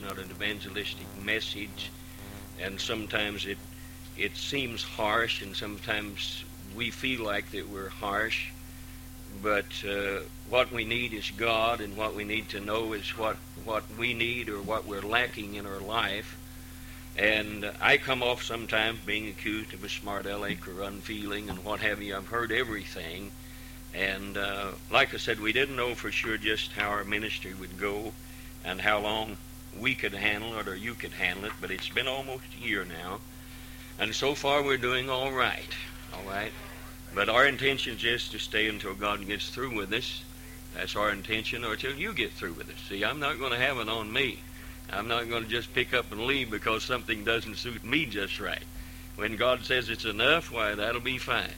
not an evangelistic message, and sometimes it it seems harsh, and sometimes we feel like that we're harsh. But uh, what we need is God, and what we need to know is what what we need or what we're lacking in our life. And I come off sometimes being accused of a smart aleck or unfeeling and what have you. I've heard everything. And uh, like I said, we didn't know for sure just how our ministry would go and how long we could handle it or you could handle it, but it's been almost a year now. And so far we're doing all right. All right. But our intention is just to stay until God gets through with us. That's our intention, or until you get through with us. See, I'm not going to have it on me. I'm not going to just pick up and leave because something doesn't suit me just right. When God says it's enough, why, that'll be fine.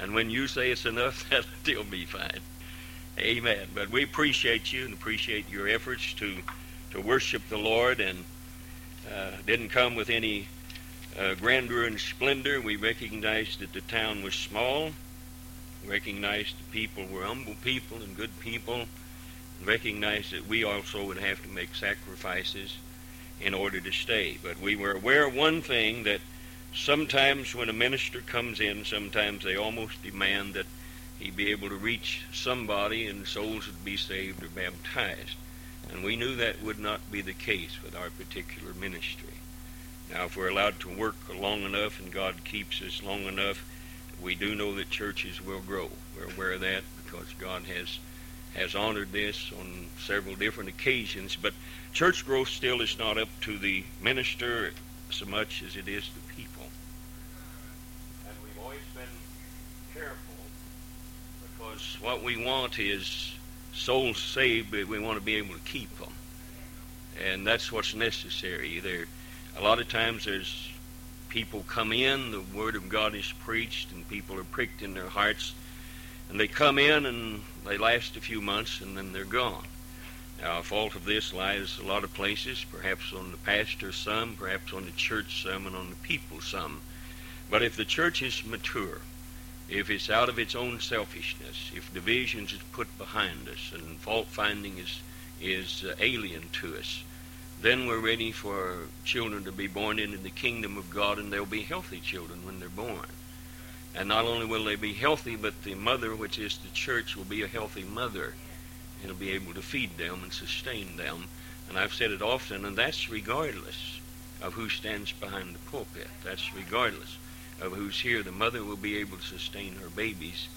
And when you say it's enough, that'll still be fine. Amen. But we appreciate you and appreciate your efforts to, to worship the Lord and uh, didn't come with any uh, grandeur and splendor. We recognized that the town was small, recognized the people were humble people and good people, and recognized that we also would have to make sacrifices in order to stay. But we were aware of one thing that sometimes when a minister comes in, sometimes they almost demand that he be able to reach somebody and souls would be saved or baptized. And we knew that would not be the case with our particular ministry. Now, if we're allowed to work long enough and God keeps us long enough, we do know that churches will grow. We're aware of that because God has has honored this on several different occasions. But church growth still is not up to the minister so much as it is the people. And we've always been careful because what we want is souls saved, but we want to be able to keep them. And that's what's necessary. There, a lot of times there's people come in, the Word of God is preached, and people are pricked in their hearts, and they come in and they last a few months and then they're gone. Now, a fault of this lies a lot of places, perhaps on the pastor some, perhaps on the church some, and on the people some. But if the church is mature, if it's out of its own selfishness, if divisions is put behind us and fault finding is is uh, alien to us, then we're ready for children to be born into the kingdom of God, and they'll be healthy children when they're born. And not only will they be healthy, but the mother, which is the church, will be a healthy mother will be able to feed them and sustain them. And I've said it often, and that's regardless of who stands behind the pulpit. That's regardless of who's here. The mother will be able to sustain her babies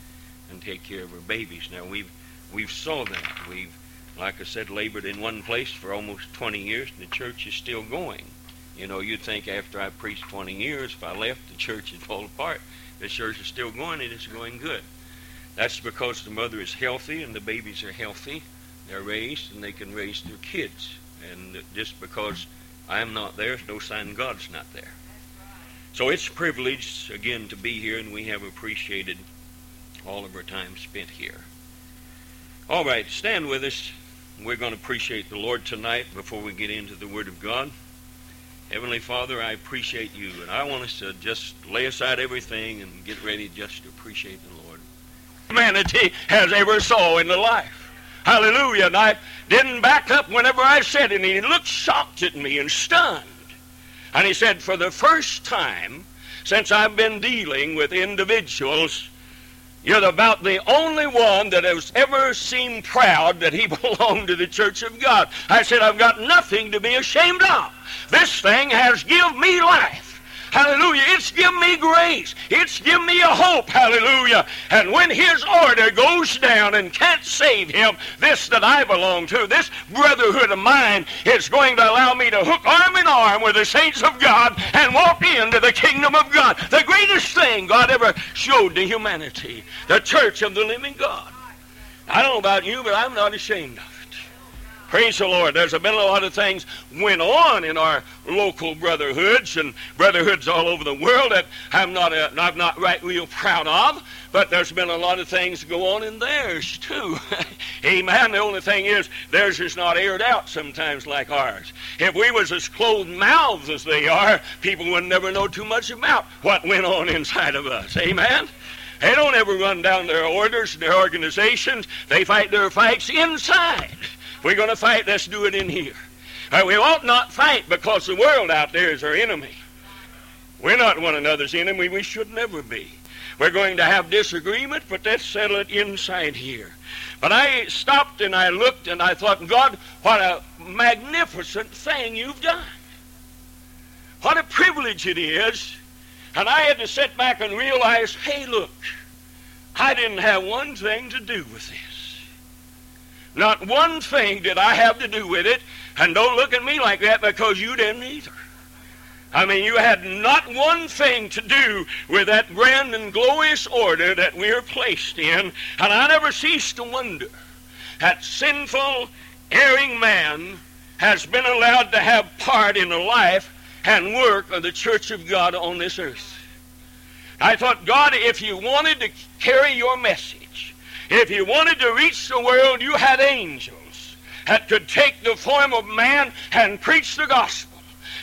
and take care of her babies. Now we've we've saw that. We've, like I said, labored in one place for almost 20 years, and the church is still going. You know, you'd think after I preached 20 years, if I left, the church would fall apart. The church is still going, and it's going good. That's because the mother is healthy and the babies are healthy. They're raised and they can raise their kids. And just because I'm not there no sign God's not there. So it's a privilege, again, to be here, and we have appreciated all of our time spent here. All right, stand with us. We're going to appreciate the Lord tonight before we get into the Word of God. Heavenly Father, I appreciate you, and I want us to just lay aside everything and get ready just to appreciate the Lord. Humanity has ever saw in the life. Hallelujah. And I didn't back up whenever I said it, and he looked shocked at me and stunned. And he said, For the first time since I've been dealing with individuals, you're about the only one that has ever seemed proud that he belonged to the church of God. I said, I've got nothing to be ashamed of. This thing has given me life. Hallelujah. It's give me grace. It's give me a hope. Hallelujah. And when his order goes down and can't save him, this that I belong to, this brotherhood of mine, is going to allow me to hook arm in arm with the saints of God and walk into the kingdom of God. The greatest thing God ever showed to humanity. The church of the living God. I don't know about you, but I'm not ashamed of it. Praise the Lord. There's been a lot of things went on in our local brotherhoods and brotherhoods all over the world that I'm not, a, I'm not right real proud of, but there's been a lot of things go on in theirs too. Amen. The only thing is theirs is not aired out sometimes like ours. If we was as closed mouths as they are, people would never know too much about what went on inside of us. Amen. They don't ever run down their orders, their organizations. They fight their fights inside we're going to fight, let's do it in here. Uh, we ought not fight because the world out there is our enemy. We're not one another's enemy. We should never be. We're going to have disagreement, but let's settle it inside here. But I stopped and I looked and I thought, God, what a magnificent thing you've done. What a privilege it is. And I had to sit back and realize, hey, look, I didn't have one thing to do with this. Not one thing did I have to do with it. And don't look at me like that because you didn't either. I mean, you had not one thing to do with that grand and glorious order that we are placed in. And I never cease to wonder that sinful, erring man has been allowed to have part in the life and work of the church of God on this earth. I thought, God, if you wanted to carry your message, if you wanted to reach the world, you had angels that could take the form of man and preach the gospel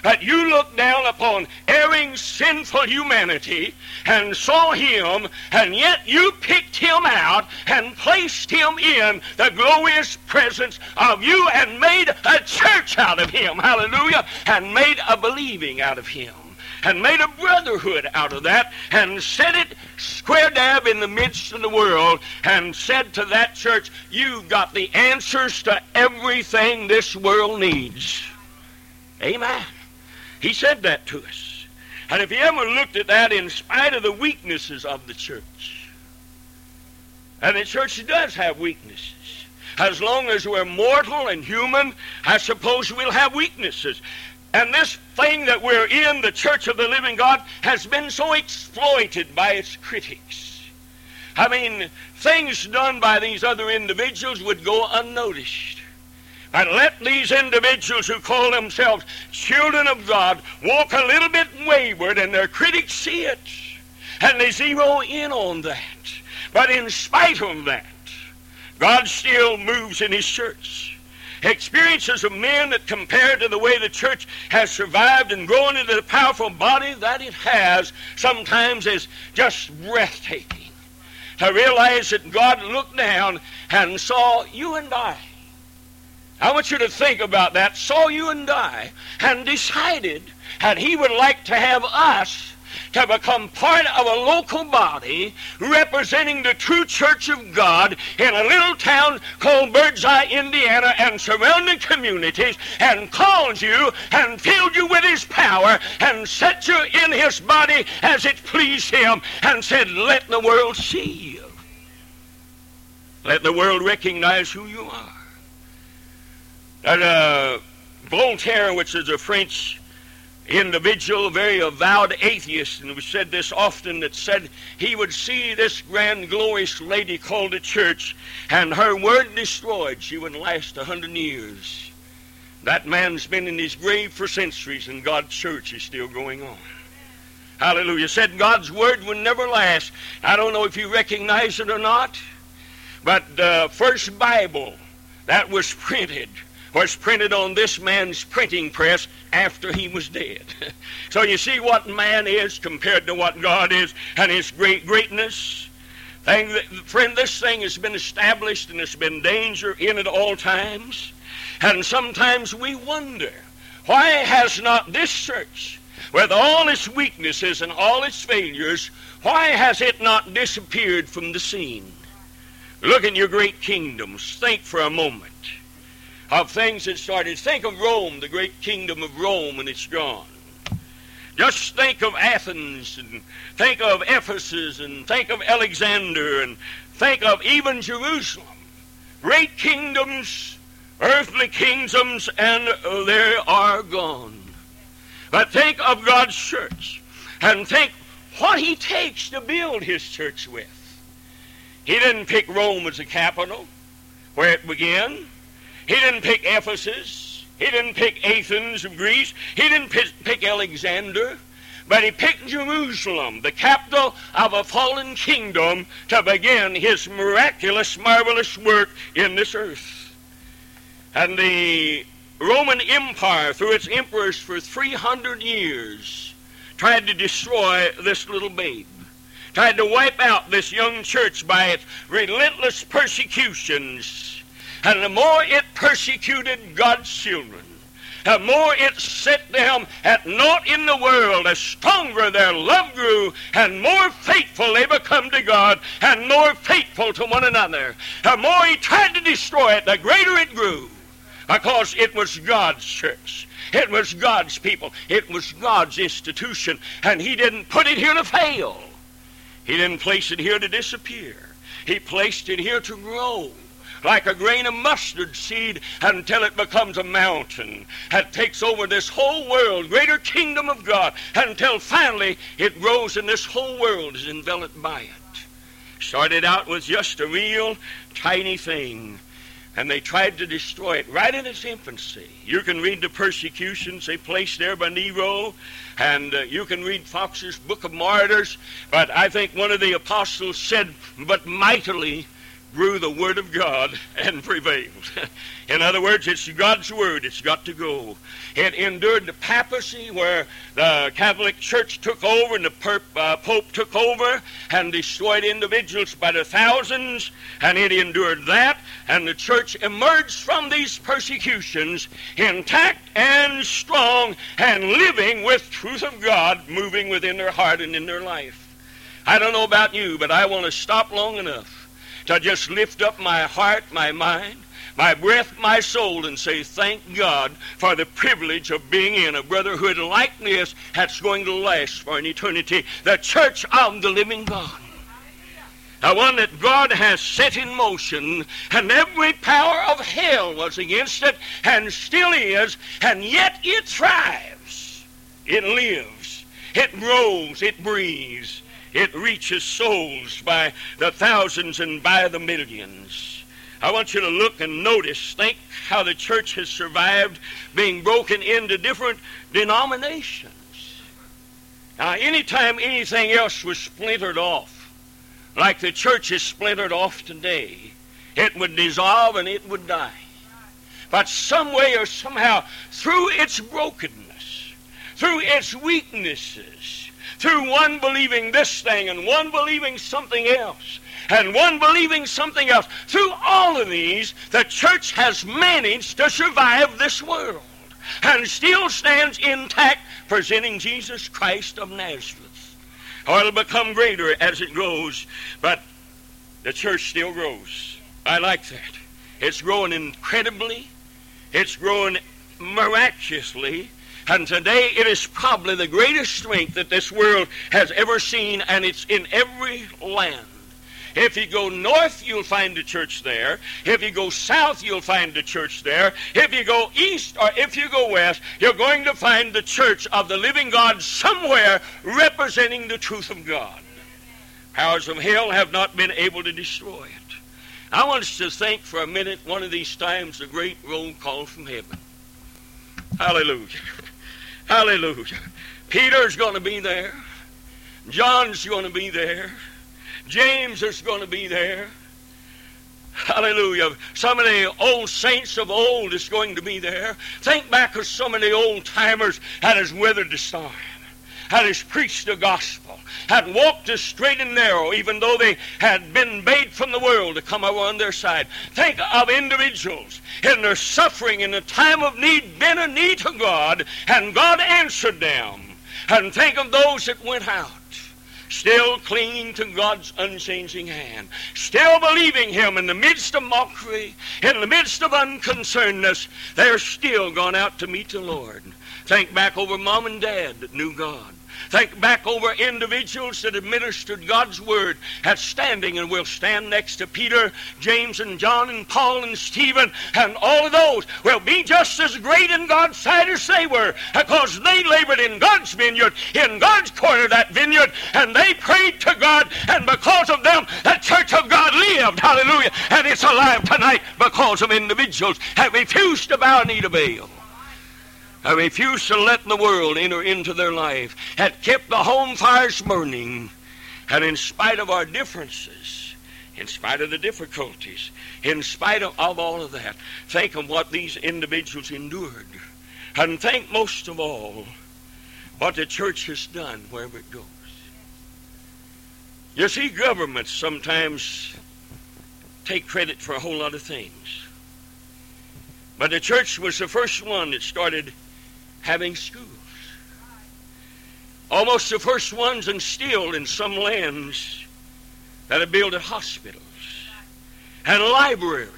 that you looked down upon erring, sinful humanity and saw him, and yet you picked him out and placed him in the glorious presence of you and made a church out of him. Hallelujah. And made a believing out of him and made a brotherhood out of that and set it square dab in the midst of the world and said to that church, You've got the answers to everything this world needs. Amen. He said that to us. And if you ever looked at that in spite of the weaknesses of the church, and the church does have weaknesses. As long as we're mortal and human, I suppose we'll have weaknesses. And this thing that we're in, the church of the living God, has been so exploited by its critics. I mean, things done by these other individuals would go unnoticed. And let these individuals who call themselves children of God walk a little bit wayward, and their critics see it. And they zero in on that. But in spite of that, God still moves in His church. Experiences of men that compared to the way the church has survived and grown into the powerful body that it has sometimes is just breathtaking. To realize that God looked down and saw you and I I want you to think about that. Saw you and I, and decided that he would like to have us to become part of a local body representing the true church of God in a little town called Birdseye, Indiana, and surrounding communities, and called you and filled you with his power and set you in his body as it pleased him and said, Let the world see you. Let the world recognize who you are. That uh, Voltaire, which is a French individual, very avowed atheist, and we said this often, that said he would see this grand, glorious lady called the church, and her word destroyed. She wouldn't last a hundred years. That man's been in his grave for centuries, and God's church is still going on. Hallelujah. Said God's word would never last. I don't know if you recognize it or not, but the first Bible that was printed was printed on this man's printing press after he was dead. so you see what man is compared to what God is and his great greatness. Thing that, friend, this thing has been established and there's been danger in it all times. And sometimes we wonder, why has not this church, with all its weaknesses and all its failures, why has it not disappeared from the scene? Look at your great kingdoms. Think for a moment of things that started. Think of Rome, the great kingdom of Rome, and it's gone. Just think of Athens, and think of Ephesus, and think of Alexander, and think of even Jerusalem. Great kingdoms, earthly kingdoms, and they are gone. But think of God's church, and think what He takes to build His church with. He didn't pick Rome as a capital, where it began. He didn't pick Ephesus. He didn't pick Athens of Greece. He didn't pick Alexander. But he picked Jerusalem, the capital of a fallen kingdom, to begin his miraculous, marvelous work in this earth. And the Roman Empire, through its emperors for 300 years, tried to destroy this little babe, tried to wipe out this young church by its relentless persecutions and the more it persecuted God's children, the more it set them at naught in the world, the stronger their love grew, and more faithful they become to God, and more faithful to one another. The more he tried to destroy it, the greater it grew, because it was God's church. It was God's people. It was God's institution, and he didn't put it here to fail. He didn't place it here to disappear. He placed it here to grow like a grain of mustard seed until it becomes a mountain that takes over this whole world, greater kingdom of God, until finally it grows and this whole world is enveloped by it. Started out with just a real tiny thing, and they tried to destroy it right in its infancy. You can read the persecutions they placed there by Nero, and uh, you can read Fox's Book of Martyrs, but I think one of the apostles said, but mightily grew the Word of God and prevailed. In other words, it's God's Word. It's got to go. It endured the papacy where the Catholic Church took over and the uh, Pope took over and destroyed individuals by the thousands, and it endured that, and the Church emerged from these persecutions intact and strong and living with truth of God moving within their heart and in their life. I don't know about you, but I want to stop long enough to just lift up my heart, my mind, my breath, my soul, and say, Thank God for the privilege of being in a brotherhood like this that's going to last for an eternity. The church of the living God. The one that God has set in motion, and every power of hell was against it, and still is, and yet it thrives. It lives. It grows. It breathes. It reaches souls by the thousands and by the millions. I want you to look and notice, think how the church has survived being broken into different denominations. Now, anytime anything else was splintered off, like the church is splintered off today, it would dissolve and it would die. But some way or somehow, through its brokenness, through its weaknesses, through one believing this thing and one believing something else and one believing something else. Through all of these, the church has managed to survive this world and still stands intact, presenting Jesus Christ of Nazareth. Oh, it'll become greater as it grows, but the church still grows. I like that. It's growing incredibly, it's growing miraculously, and today it is probably the greatest strength that this world has ever seen, and it's in every land. If you go north, you'll find the church there. If you go south, you'll find the church there. If you go east or if you go west, you're going to find the church of the living God somewhere representing the truth of God. Powers of hell have not been able to destroy it. I want us to think for a minute one of these times the great roll call from heaven. Hallelujah. Hallelujah. Peter's going to be there. John's going to be there. James is going to be there. Hallelujah. Some of the old saints of old is going to be there. Think back of some of the old timers that has weathered the storm, has preached the gospel, had walked the straight and narrow, even though they had been bade from the world to come over on their side. Think of individuals in their suffering in the time of need, been a need to God, and God answered them. And think of those that went out still clinging to God's unchanging hand, still believing Him in the midst of mockery, in the midst of unconcernedness, they're still gone out to meet the Lord. Think back over mom and dad that knew God. Think back over individuals that administered God's word at standing and will stand next to Peter, James, and John, and Paul, and Stephen, and all of those will be just as great in God's sight as they were because they labored in God's vineyard, in God's corner of that vineyard, and they prayed to God, and because of them, the church of God lived. Hallelujah. And it's alive tonight because of individuals that refused to bow knee to Baal have refused to let the world enter into their life, had kept the home fires burning, and in spite of our differences, in spite of the difficulties, in spite of, of all of that, think of what these individuals endured. And think most of all what the church has done wherever it goes. You see, governments sometimes take credit for a whole lot of things. But the church was the first one that started having schools. Almost the first ones and still in some lands that have built hospitals and libraries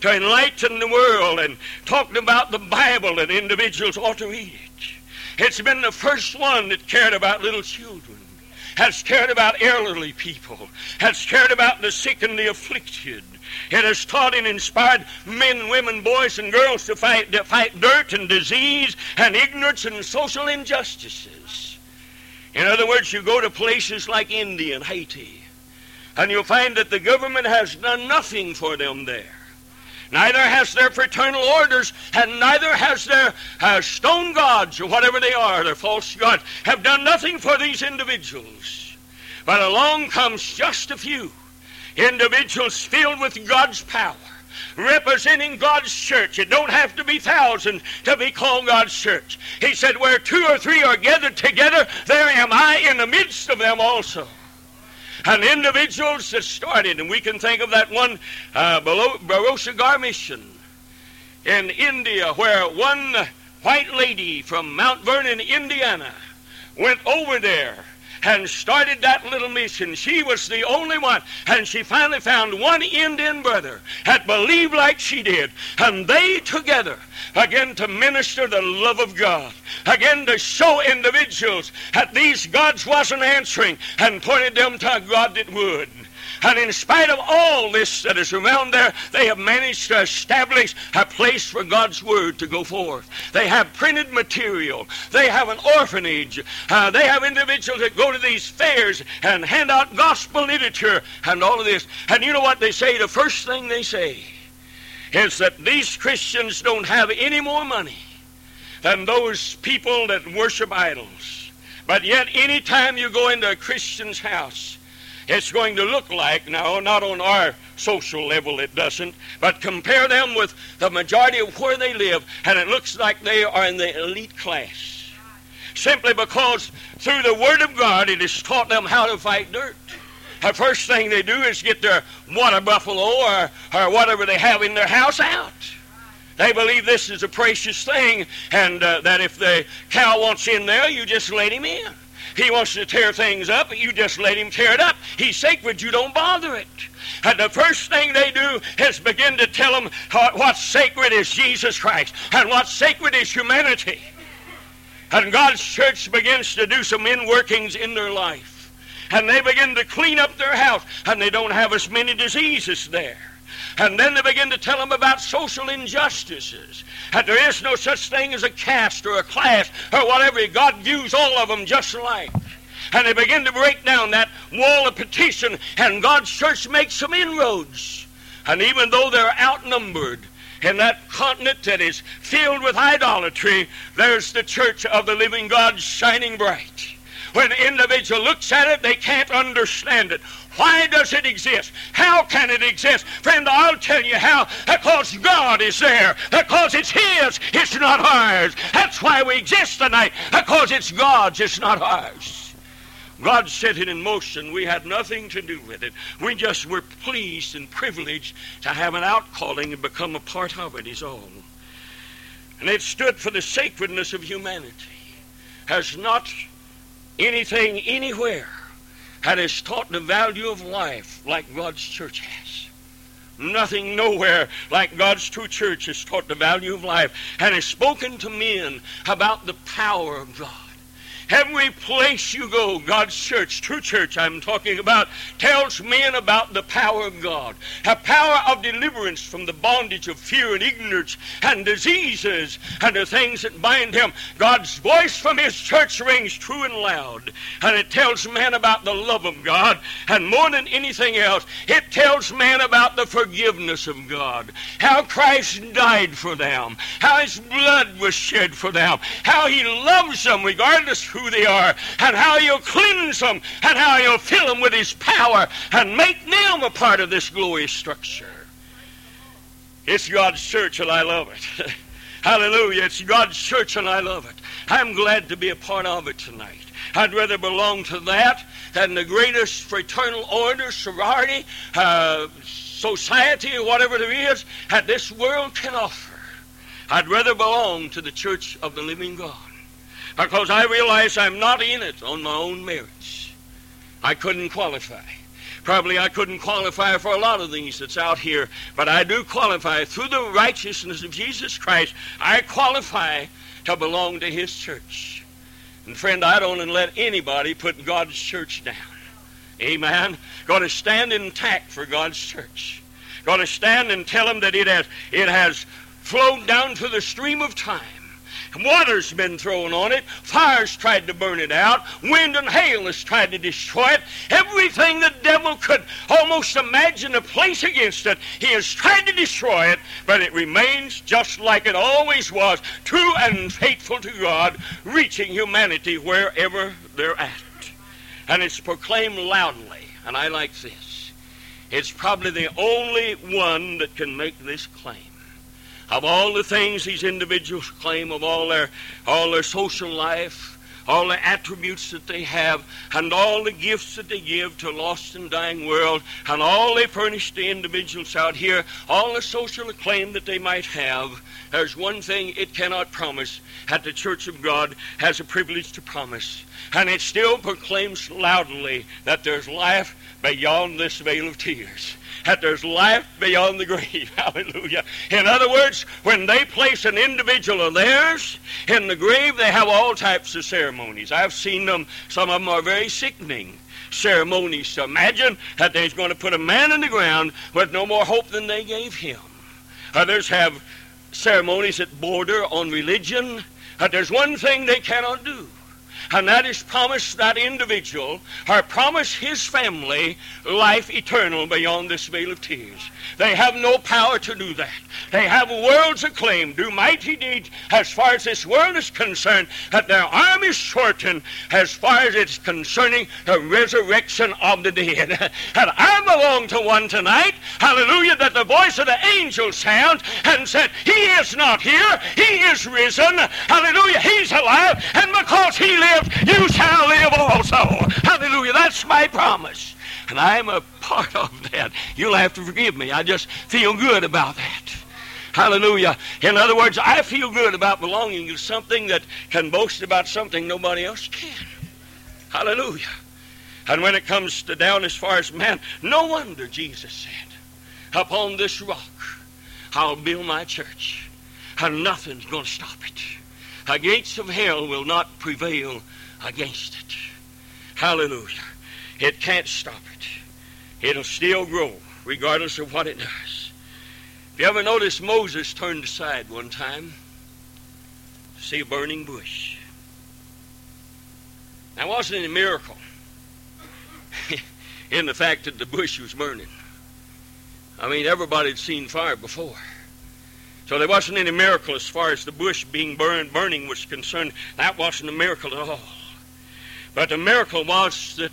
to enlighten the world and talking about the Bible that individuals ought to read it. It's been the first one that cared about little children, has cared about elderly people, has cared about the sick and the afflicted. It has taught and inspired men, women, boys, and girls to fight, to fight dirt and disease and ignorance and social injustices. In other words, you go to places like India and Haiti, and you'll find that the government has done nothing for them there. Neither has their fraternal orders, and neither has their uh, stone gods, or whatever they are, their false gods, have done nothing for these individuals. But along comes just a few individuals filled with God's power, representing God's church. It don't have to be thousands to be called God's church. He said, Where two or three are gathered together, there am I in the midst of them also and individuals that started. And we can think of that one uh, Barossa mission in India where one white lady from Mount Vernon, Indiana, went over there and started that little mission. She was the only one. And she finally found one Indian brother that believed like she did. And they together again to minister the love of God. Again to show individuals that these gods wasn't answering and pointed them to a God that would. And in spite of all this that is around there, they have managed to establish a place for God's Word to go forth. They have printed material. They have an orphanage. Uh, they have individuals that go to these fairs and hand out gospel literature and all of this. And you know what they say? The first thing they say is that these Christians don't have any more money than those people that worship idols. But yet, any time you go into a Christian's house, it's going to look like, now, not on our social level it doesn't, but compare them with the majority of where they live, and it looks like they are in the elite class. Simply because through the Word of God it has taught them how to fight dirt. The first thing they do is get their water buffalo or, or whatever they have in their house out. They believe this is a precious thing, and uh, that if the cow wants in there, you just let him in. He wants to tear things up, but you just let him tear it up. He's sacred, you don't bother it. And the first thing they do is begin to tell them what's sacred is Jesus Christ, and what's sacred is humanity. And God's church begins to do some inworkings in their life. And they begin to clean up their house, and they don't have as many diseases there. And then they begin to tell them about social injustices. And there is no such thing as a caste or a class or whatever. God views all of them just alike. And they begin to break down that wall of petition, and God's church makes some inroads. And even though they're outnumbered, in that continent that is filled with idolatry, there's the church of the living God shining bright. When an individual looks at it, they can't understand it. Why does it exist? How can it exist? Friend, I'll tell you how. Because God is there. Because it's His, it's not ours. That's why we exist tonight. Because it's God's, it's not ours. God set it in motion. We had nothing to do with it. We just were pleased and privileged to have an outcalling and become a part of it, is all. And it stood for the sacredness of humanity. Has not anything anywhere that has taught the value of life like God's church has. Nothing nowhere like God's true church has taught the value of life and has spoken to men about the power of God. Every place you oh go, God's church, true church I'm talking about, tells men about the power of God. A power of deliverance from the bondage of fear and ignorance and diseases and the things that bind him. God's voice from his church rings true and loud. And it tells men about the love of God. And more than anything else, it tells men about the forgiveness of God. How Christ died for them. How his blood was shed for them. How he loves them regardless who they are, and how you'll cleanse them, and how you'll fill them with His power, and make them a part of this glorious structure. It's God's church, and I love it. Hallelujah. It's God's church, and I love it. I'm glad to be a part of it tonight. I'd rather belong to that than the greatest fraternal order, sorority, uh, society, or whatever there is that this world can offer. I'd rather belong to the church of the living God because I realize I'm not in it on my own merits. I couldn't qualify. Probably I couldn't qualify for a lot of things that's out here, but I do qualify through the righteousness of Jesus Christ. I qualify to belong to His church. And friend, I don't let anybody put God's church down. Amen. Got to stand intact for God's church. Got to stand and tell Him that it has it has flowed down to the stream of time. Water's been thrown on it. Fire's tried to burn it out. Wind and hail has tried to destroy it. Everything the devil could almost imagine to place against it, he has tried to destroy it, but it remains just like it always was, true and faithful to God, reaching humanity wherever they're at. And it's proclaimed loudly, and I like this. It's probably the only one that can make this claim of all the things these individuals claim, of all their, all their social life, all the attributes that they have, and all the gifts that they give to a lost and dying world, and all they furnish the individuals out here, all the social acclaim that they might have, there's one thing it cannot promise that the Church of God has a privilege to promise. And it still proclaims loudly that there's life beyond this veil of tears that there's life beyond the grave. Hallelujah. In other words, when they place an individual of theirs in the grave, they have all types of ceremonies. I've seen them, some of them are very sickening ceremonies. So imagine that they're going to put a man in the ground with no more hope than they gave him. Others have ceremonies that border on religion. But there's one thing they cannot do and that is promise that individual or promise his family life eternal beyond this veil of tears. They have no power to do that. They have world's acclaim, do mighty deeds as far as this world is concerned, that their arm is shortened as far as it's concerning the resurrection of the dead. and I belong to one tonight, hallelujah, that the voice of the angel sounds and said, He is not here, He is risen, hallelujah, He's alive, and because He lives, you shall live also. Hallelujah, that's my promise. And I'm a part of that. You'll have to forgive me. I just feel good about that. Hallelujah. In other words, I feel good about belonging to something that can boast about something nobody else can. Hallelujah. And when it comes to down as far as man, no wonder Jesus said, Upon this rock I'll build my church, and nothing's going to stop it. The gates of hell will not prevail against it. Hallelujah. It can't stop it. It'll still grow, regardless of what it does. If you ever notice Moses turned aside one time to see a burning bush. Now, wasn't it a miracle in the fact that the bush was burning? I mean, everybody had seen fire before. So there wasn't any miracle as far as the bush being burned, burning was concerned. That wasn't a miracle at all. But the miracle was that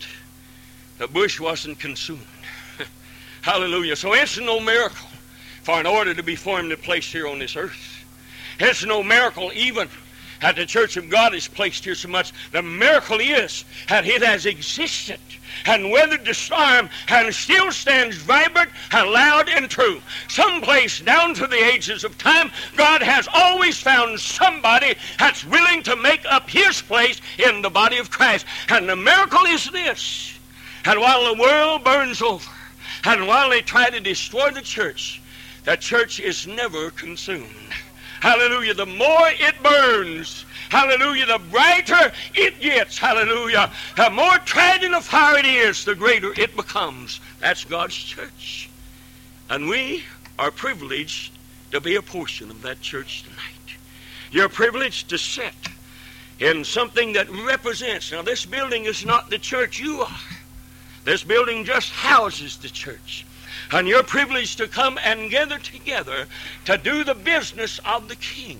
the bush wasn't consumed. Hallelujah. So it's no miracle for an order to be formed and placed here on this earth. It's no miracle even that the church of God is placed here so much. The miracle is that it has existed and weathered the storm and still stands vibrant and loud and true. Someplace down through the ages of time, God has always found somebody that's willing to make up his place in the body of Christ. And the miracle is this. And while the world burns over, and while they try to destroy the church, the church is never consumed. Hallelujah. The more it burns, hallelujah, the brighter it gets. Hallelujah. The more in the fire it is, the greater it becomes. That's God's church. And we are privileged to be a portion of that church tonight. You're privileged to sit in something that represents. Now, this building is not the church you are. This building just houses the church. And you're privileged to come and gather together to do the business of the King.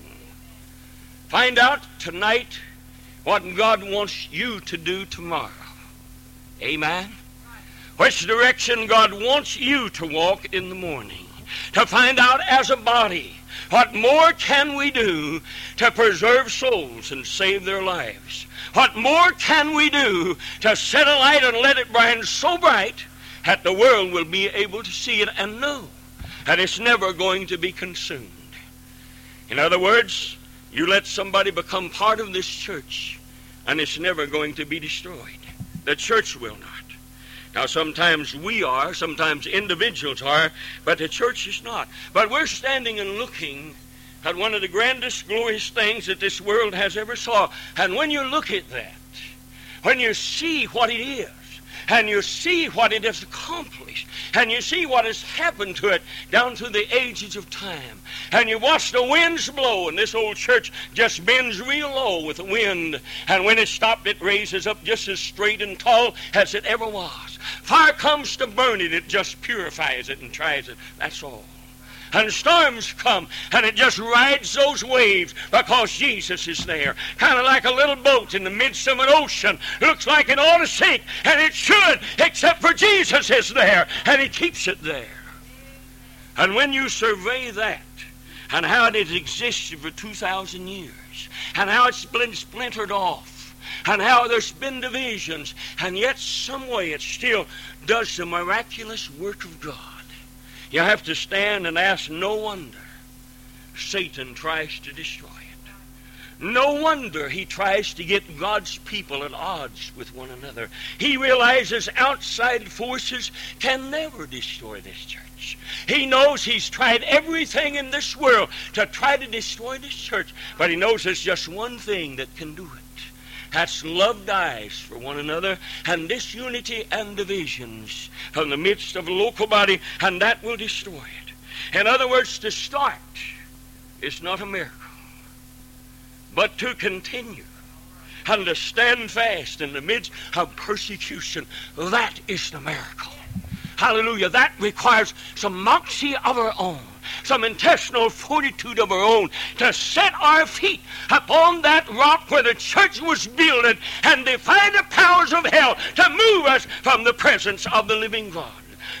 Find out tonight what God wants you to do tomorrow. Amen. Which direction God wants you to walk in the morning. To find out as a body what more can we do to preserve souls and save their lives. What more can we do to set a light and let it burn so bright that the world will be able to see it and know that it's never going to be consumed. In other words, you let somebody become part of this church, and it's never going to be destroyed. The church will not. Now, sometimes we are, sometimes individuals are, but the church is not. But we're standing and looking at one of the grandest, glorious things that this world has ever saw. And when you look at that, when you see what it is, and you see what it has accomplished, and you see what has happened to it down through the ages of time, and you watch the winds blow, and this old church just bends real low with the wind, and when it stops, it raises up just as straight and tall as it ever was. Fire comes to burn it, it just purifies it and tries it. That's all and storms come, and it just rides those waves because Jesus is there. Kind of like a little boat in the midst of an ocean. Looks like it ought to sink, and it should, except for Jesus is there, and He keeps it there. And when you survey that, and how it has existed for 2,000 years, and how it's been splintered off, and how there's been divisions, and yet some way it still does the miraculous work of God. You have to stand and ask, no wonder Satan tries to destroy it. No wonder he tries to get God's people at odds with one another. He realizes outside forces can never destroy this church. He knows he's tried everything in this world to try to destroy this church, but he knows there's just one thing that can do it. That's love dies for one another and disunity and divisions from the midst of a local body, and that will destroy it. In other words, to start is not a miracle, but to continue and to stand fast in the midst of persecution, that is the miracle. Hallelujah. That requires some moxie of our own some intestinal fortitude of our own to set our feet upon that rock where the church was builded and defy the powers of hell to move us from the presence of the living God,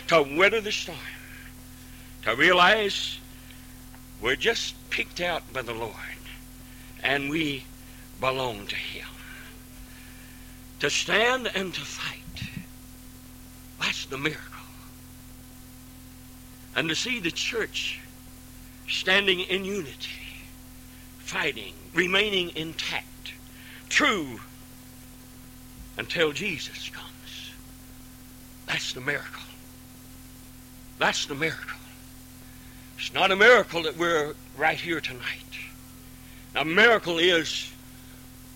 to weather the storm, to realize we're just picked out by the Lord and we belong to Him. To stand and to fight. That's the miracle. And to see the church standing in unity, fighting, remaining intact, true until Jesus comes. That's the miracle. That's the miracle. It's not a miracle that we're right here tonight. A miracle is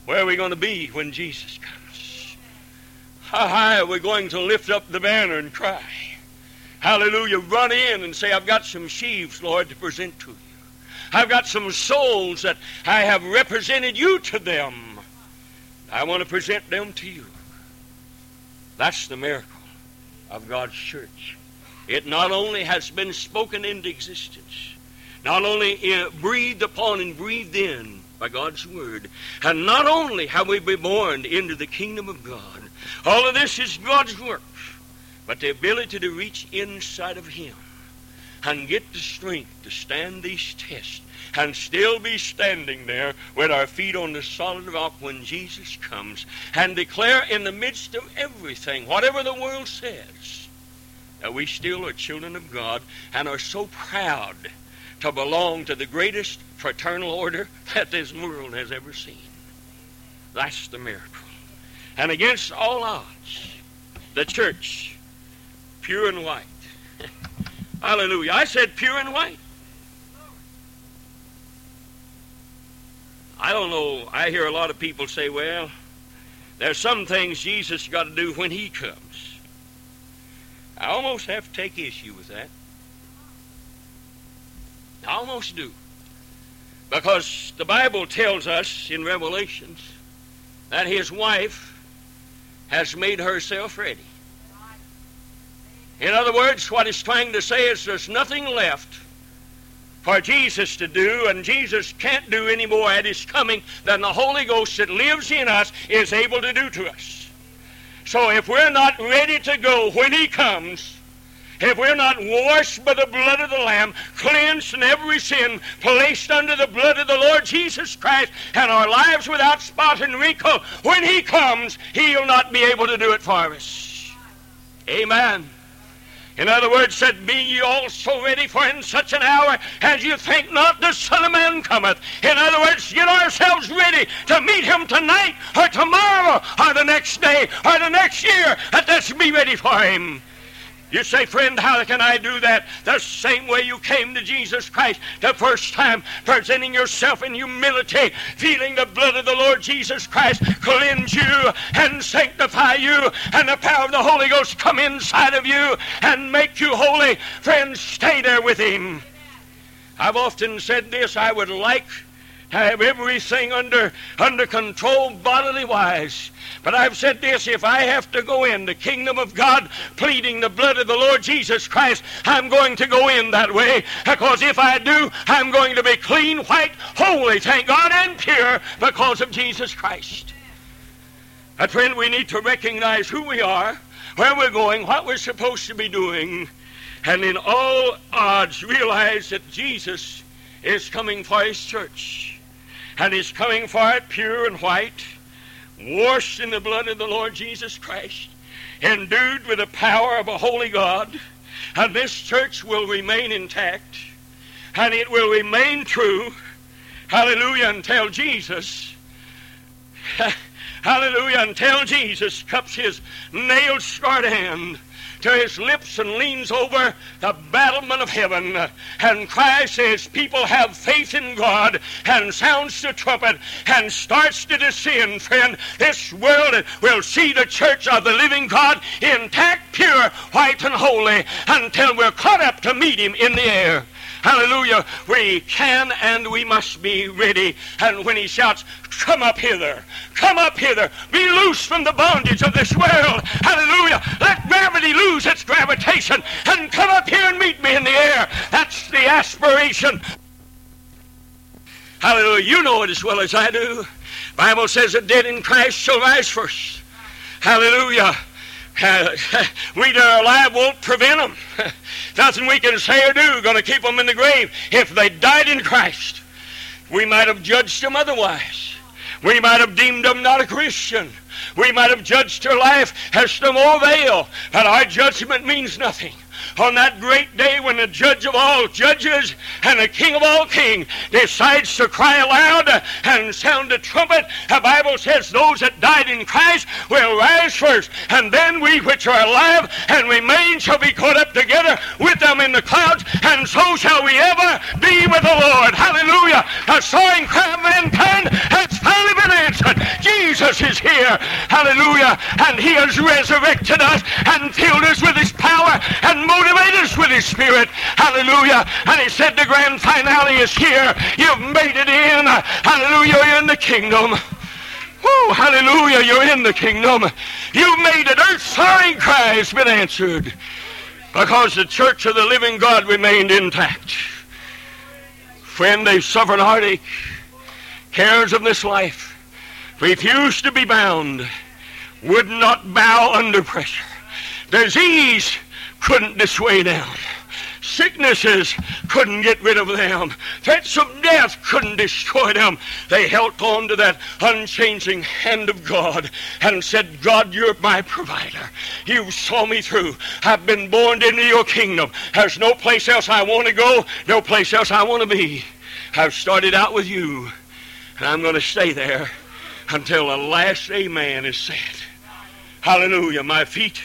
where are we going to be when Jesus comes? How high are we going to lift up the banner and cry? Hallelujah, run in and say, I've got some sheaves, Lord, to present to you. I've got some souls that I have represented you to them. I want to present them to you. That's the miracle of God's church. It not only has been spoken into existence, not only breathed upon and breathed in by God's word, and not only have we been born into the kingdom of God, all of this is God's work but the ability to reach inside of Him and get the strength to stand these tests and still be standing there with our feet on the solid rock when Jesus comes and declare in the midst of everything, whatever the world says, that we still are children of God and are so proud to belong to the greatest fraternal order that this world has ever seen. That's the miracle. And against all odds, the church pure and white. Hallelujah. I said pure and white. I don't know. I hear a lot of people say, well, there's some things Jesus got to do when he comes. I almost have to take issue with that. I almost do. Because the Bible tells us in Revelations that his wife has made herself ready. In other words, what he's trying to say is there's nothing left for Jesus to do, and Jesus can't do any more at his coming than the Holy Ghost that lives in us is able to do to us. So if we're not ready to go when he comes, if we're not washed by the blood of the Lamb, cleansed in every sin, placed under the blood of the Lord Jesus Christ, and our lives without spot and wrinkle, when He comes, He'll not be able to do it for us. Amen. In other words, said, Be ye also ready, for in such an hour as you think not the Son of Man cometh. In other words, get ourselves ready to meet him tonight or tomorrow or the next day or the next year. And let's be ready for him. You say, friend, how can I do that? The same way you came to Jesus Christ the first time, presenting yourself in humility, feeling the blood of the Lord Jesus Christ cleanse you and sanctify you, and the power of the Holy Ghost come inside of you and make you holy. Friend, stay there with Him. I've often said this, I would like have everything under, under control bodily wise. But I've said this if I have to go in the kingdom of God pleading the blood of the Lord Jesus Christ, I'm going to go in that way. Because if I do, I'm going to be clean, white, holy, thank God, and pure because of Jesus Christ. But friend, we need to recognize who we are, where we're going, what we're supposed to be doing, and in all odds realize that Jesus is coming for his church. And is coming for it pure and white washed in the blood of the Lord Jesus Christ, endued with the power of a holy God, and this church will remain intact, and it will remain true, hallelujah, until Jesus, hallelujah, until Jesus cups his nail scarred hand to his lips and leans over the battlement of heaven and cries to his people, Have faith in God, and sounds the trumpet and starts to descend, friend. This world will see the church of the living God intact, pure, white, and holy until we're caught up to meet him in the air. Hallelujah. We can and we must be ready. And when he shouts, Come up hither, come up hither, be loose from the bondage of this world. Hallelujah. Let gravity lose its gravitation and come up here and meet me in the air. That's the aspiration. Hallelujah. You know it as well as I do. Bible says the dead in Christ shall rise first. Hallelujah. We that are alive won't prevent them. Nothing we can say or do going to keep them in the grave. If they died in Christ, we might have judged them otherwise. We might have deemed them not a Christian. We might have judged their life as no avail. But our judgment means nothing on that great day when the judge of all judges and the king of all kings decides to cry aloud and sound the trumpet, the Bible says those that died in Christ will rise first, and then we which are alive and remain shall be caught up together with them in the clouds, and so shall we ever be with the Lord. Hallelujah. The soaring cry of mankind has finally been answered. Jesus is here. Hallelujah. And he has resurrected us and filled us with his power and motivate us with his spirit. Hallelujah. And he said the grand finale is here. You've made it in. Hallelujah. You're in the kingdom. Oh, hallelujah. You're in the kingdom. You've made it. Earth's soaring cry has been answered because the church of the living God remained intact. Friend, they suffered heartache, cares of this life, refused to be bound, would not bow under pressure. Disease couldn't dissuade them. Sicknesses couldn't get rid of them. Threats of death couldn't destroy them. They held on to that unchanging hand of God and said, God, you're my provider. You saw me through. I've been born into your kingdom. There's no place else I want to go, no place else I want to be. I've started out with you, and I'm going to stay there until the last amen is said. Hallelujah. My feet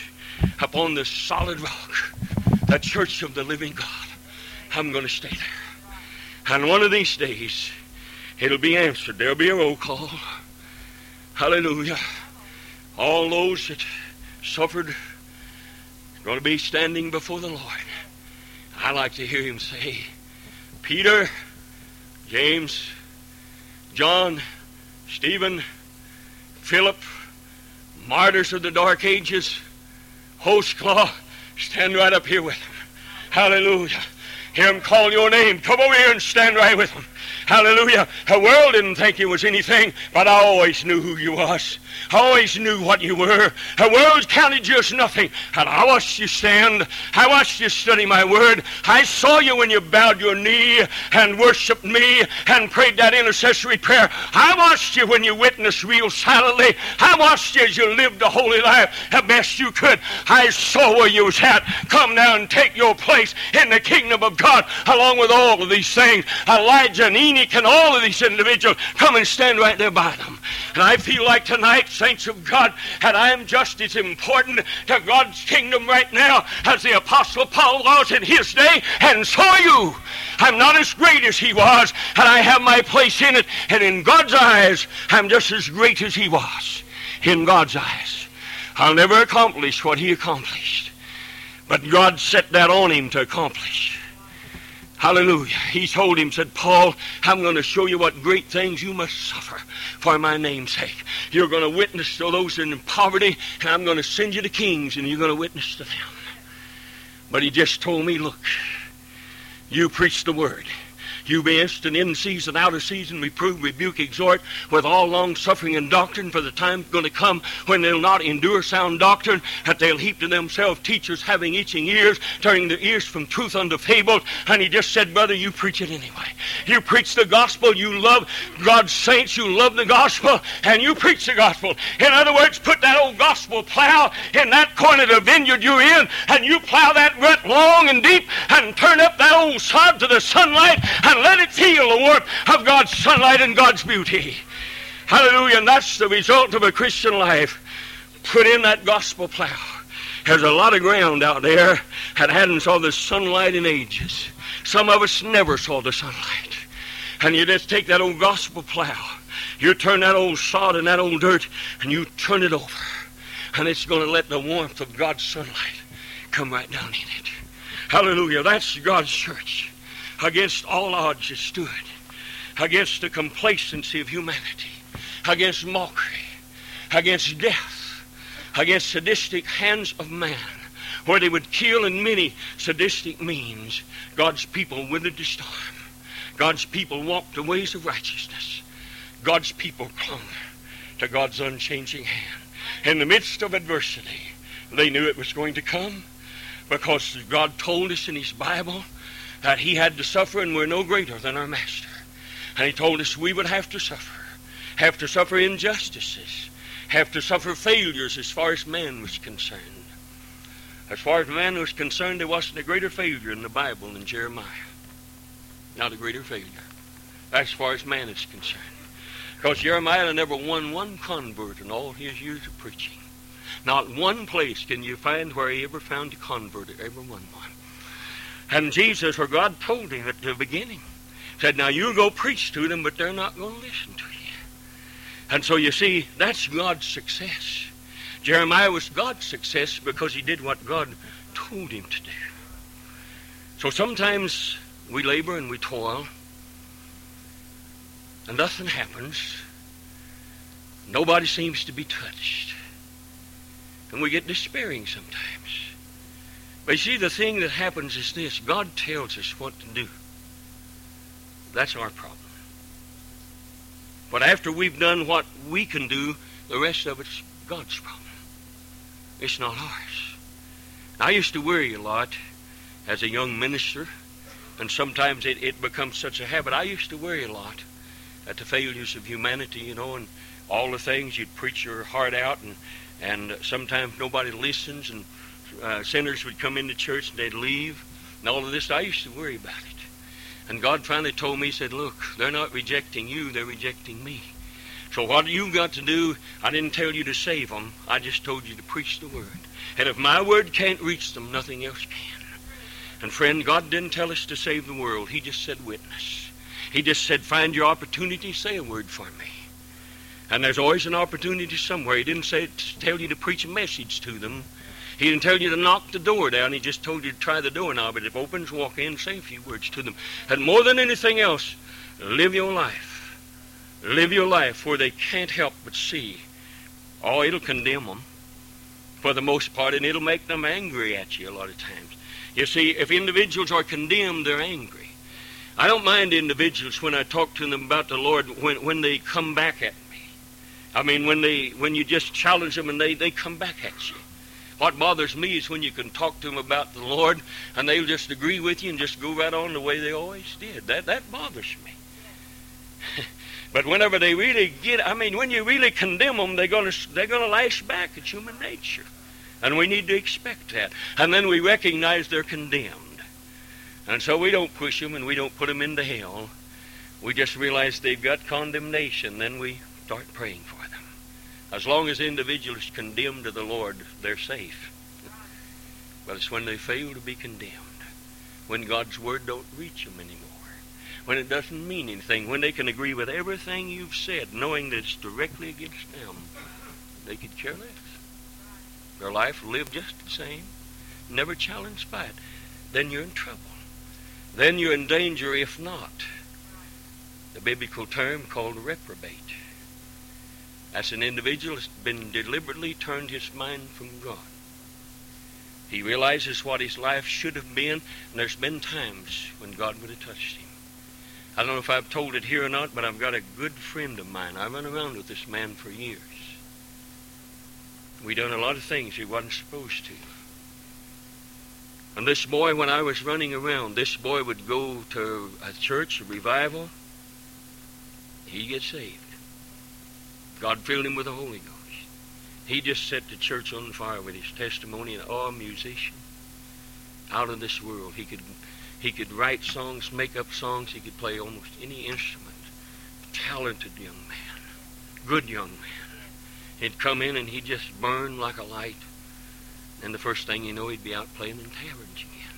upon the solid rock, the church of the living God. I'm going to stay there. And one of these days, it'll be answered. There'll be a roll call. Hallelujah. All those that suffered are going to be standing before the Lord. I like to hear him say, Peter, James, John, Stephen, Philip, martyrs of the dark ages, host claw, stand right up here with him. Hallelujah. Hear him call your name. Come over here and stand right with him. Hallelujah. The world didn't think you was anything, but I always knew who you was. I always knew what you were. The world counted you as nothing. And I watched you stand. I watched you study my word. I saw you when you bowed your knee and worshiped me and prayed that intercessory prayer. I watched you when you witnessed real silently. I watched you as you lived a holy life the best you could. I saw where you was at. Come now and take your place in the kingdom of God along with all of these things. Elijah and Enoch and all of these individuals come and stand right there by them. And I feel like tonight, saints of God, that I am just as important to God's kingdom right now as the Apostle Paul was in his day, and so are you. I'm not as great as he was, and I have my place in it. And in God's eyes, I'm just as great as he was. In God's eyes. I'll never accomplish what he accomplished. But God set that on him to accomplish. Hallelujah. He told him, said, Paul, I'm going to show you what great things you must suffer for my name's sake. You're going to witness to those in poverty, and I'm going to send you to kings, and you're going to witness to them. But he just told me, look, you preach the word. You be instant in season, out of season, reprove, rebuke, exhort with all long suffering and doctrine, for the time's going to come when they'll not endure sound doctrine, that they'll heap to themselves teachers having itching ears, turning their ears from truth unto fables. And he just said, Brother, you preach it anyway. You preach the gospel, you love God's saints, you love the gospel, and you preach the gospel. In other words, put that old gospel plow in that corner of the vineyard you're in, and you plow that rut long and deep, and turn up that old sod to the sunlight, and and let it feel the warmth of God's sunlight and God's beauty. Hallelujah. And that's the result of a Christian life. Put in that gospel plow. There's a lot of ground out there that hadn't saw the sunlight in ages. Some of us never saw the sunlight. And you just take that old gospel plow. You turn that old sod and that old dirt and you turn it over. And it's going to let the warmth of God's sunlight come right down in it. Hallelujah. That's God's church. Against all odds it stood. Against the complacency of humanity. Against mockery. Against death. Against sadistic hands of man. Where they would kill in many sadistic means. God's people withered the storm. God's people walked the ways of righteousness. God's people clung to God's unchanging hand. In the midst of adversity, they knew it was going to come because God told us in His Bible that he had to suffer and we're no greater than our master. And he told us we would have to suffer, have to suffer injustices, have to suffer failures as far as man was concerned. As far as man was concerned, there wasn't a greater failure in the Bible than Jeremiah. Not a greater failure. As far as man is concerned. Because Jeremiah never won one convert in all his years of preaching. Not one place can you find where he ever found a convert or ever won one. And Jesus, or God told him at the beginning, said, Now you go preach to them, but they're not going to listen to you. And so you see, that's God's success. Jeremiah was God's success because he did what God told him to do. So sometimes we labor and we toil, and nothing happens. Nobody seems to be touched. And we get despairing sometimes. But you see, the thing that happens is this God tells us what to do. That's our problem. But after we've done what we can do, the rest of it's God's problem. It's not ours. I used to worry a lot as a young minister, and sometimes it, it becomes such a habit. I used to worry a lot at the failures of humanity, you know, and all the things you'd preach your heart out, and, and sometimes nobody listens, and uh, sinners would come into church and they'd leave, and all of this. I used to worry about it. And God finally told me, He said, Look, they're not rejecting you, they're rejecting me. So what you've got to do, I didn't tell you to save them, I just told you to preach the word. And if my word can't reach them, nothing else can. And friend, God didn't tell us to save the world. He just said witness. He just said, find your opportunity, say a word for me. And there's always an opportunity somewhere. He didn't say tell you to preach a message to them. He didn't tell you to knock the door down. He just told you to try the doorknob. But if it opens, walk in, say a few words to them. And more than anything else, live your life. Live your life where they can't help but see. Oh, it'll condemn them for the most part, and it'll make them angry at you a lot of times. You see, if individuals are condemned, they're angry. I don't mind individuals when I talk to them about the Lord when, when they come back at me. I mean, when they when you just challenge them and they, they come back at you. What bothers me is when you can talk to them about the Lord and they'll just agree with you and just go right on the way they always did. That that bothers me. but whenever they really get, I mean, when you really condemn them, they're gonna they're gonna lash back. It's human nature, and we need to expect that. And then we recognize they're condemned. And so we don't push them and we don't put them into hell. We just realize they've got condemnation. Then we start praying for them. As long as individuals condemn to the Lord, they're safe. But it's when they fail to be condemned, when God's word don't reach them anymore, when it doesn't mean anything, when they can agree with everything you've said, knowing that it's directly against them, they could care less. Their life will live just the same, never challenged by it. Then you're in trouble then you're in danger if not. The biblical term called reprobate. That's an individual that's been deliberately turned his mind from God. He realizes what his life should have been, and there's been times when God would have touched him. I don't know if I've told it here or not, but I've got a good friend of mine. I've run around with this man for years. We done a lot of things he wasn't supposed to. And this boy, when I was running around, this boy would go to a church, a revival. He'd get saved. God filled him with the Holy Ghost. He just set the church on fire with his testimony, and oh, musician, out of this world. He could, he could write songs, make up songs. He could play almost any instrument. Talented young man, good young man. He'd come in and he'd just burn like a light. And the first thing you know, he'd be out playing in taverns again.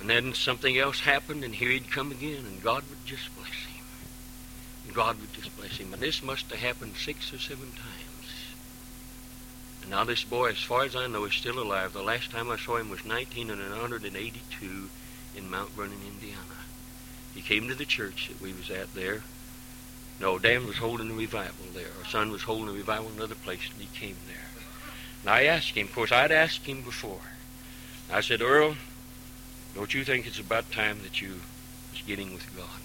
And then something else happened, and here he'd come again, and God would just bless him. God would bless him. And this must have happened six or seven times. And now this boy, as far as I know, is still alive. The last time I saw him was 1982 in Mount Vernon, Indiana. He came to the church that we was at there. No, Dan was holding a revival there. Our son was holding a revival in another place, and he came there. And I asked him, of course, I'd asked him before. I said, Earl, don't you think it's about time that you was getting with God?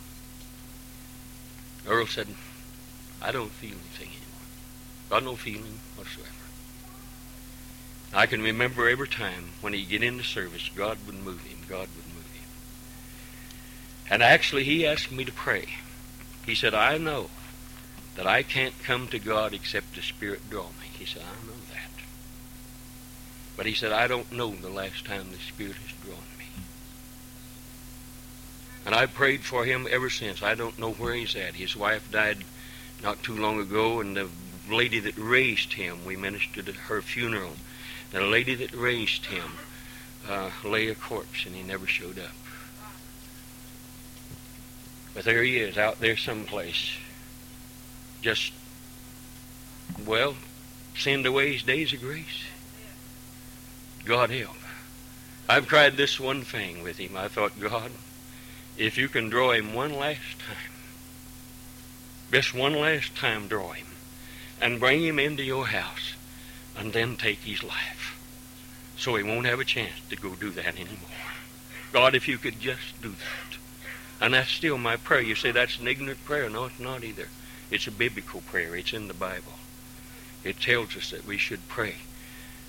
Earl said, I don't feel anything anymore. Got no feeling whatsoever. I can remember every time when he'd get into service, God would move him. God would move him. And actually, he asked me to pray. He said, I know that I can't come to God except the Spirit draw me. He said, I know that. But he said, I don't know the last time the Spirit has drawn me. And I've prayed for him ever since. I don't know where he's at. His wife died not too long ago, and the lady that raised him, we ministered at her funeral. The lady that raised him uh, lay a corpse, and he never showed up. But there he is, out there someplace. Just, well, send away his days of grace. God help. I've tried this one thing with him. I thought, God, if you can draw him one last time, just one last time draw him, and bring him into your house, and then take his life, so he won't have a chance to go do that anymore. God, if you could just do that. And that's still my prayer. You say that's an ignorant prayer. No, it's not either. It's a biblical prayer. It's in the Bible. It tells us that we should pray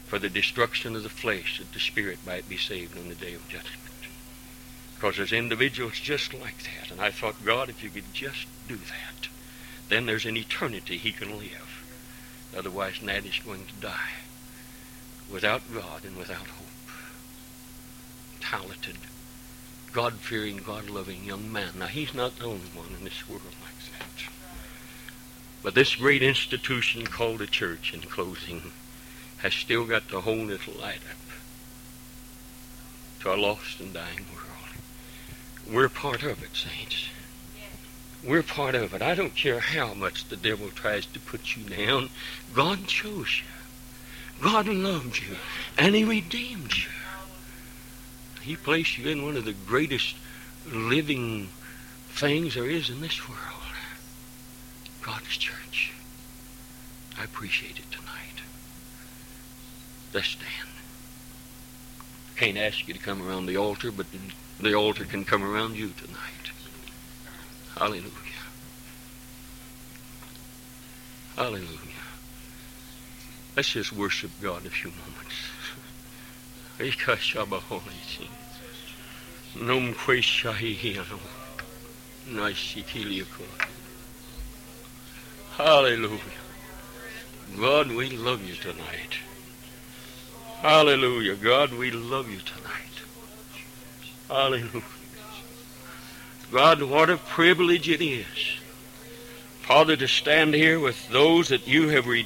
for the destruction of the flesh, that the spirit might be saved on the day of judgment. Because there's individuals just like that. And I thought, God, if you could just do that, then there's an eternity he can live. Otherwise, Nat is going to die without God and without hope. Talented, God-fearing, God-loving young man. Now, he's not the only one in this world like that. But this great institution called a church, in closing, has still got to hold its light up to a lost and dying world. We're part of it, saints. We're part of it. I don't care how much the devil tries to put you down. God chose you. God loved you. And he redeemed you. He placed you in one of the greatest living things there is in this world. God's church. I appreciate it tonight. Let's stand. Can't ask you to come around the altar, but the altar can come around you tonight. Hallelujah. Hallelujah. Let's just worship God a few moments. Hallelujah. God, we love you tonight. Hallelujah. God, we love you tonight. Hallelujah. God, what a privilege it is, Father, to stand here with those that you have redeemed.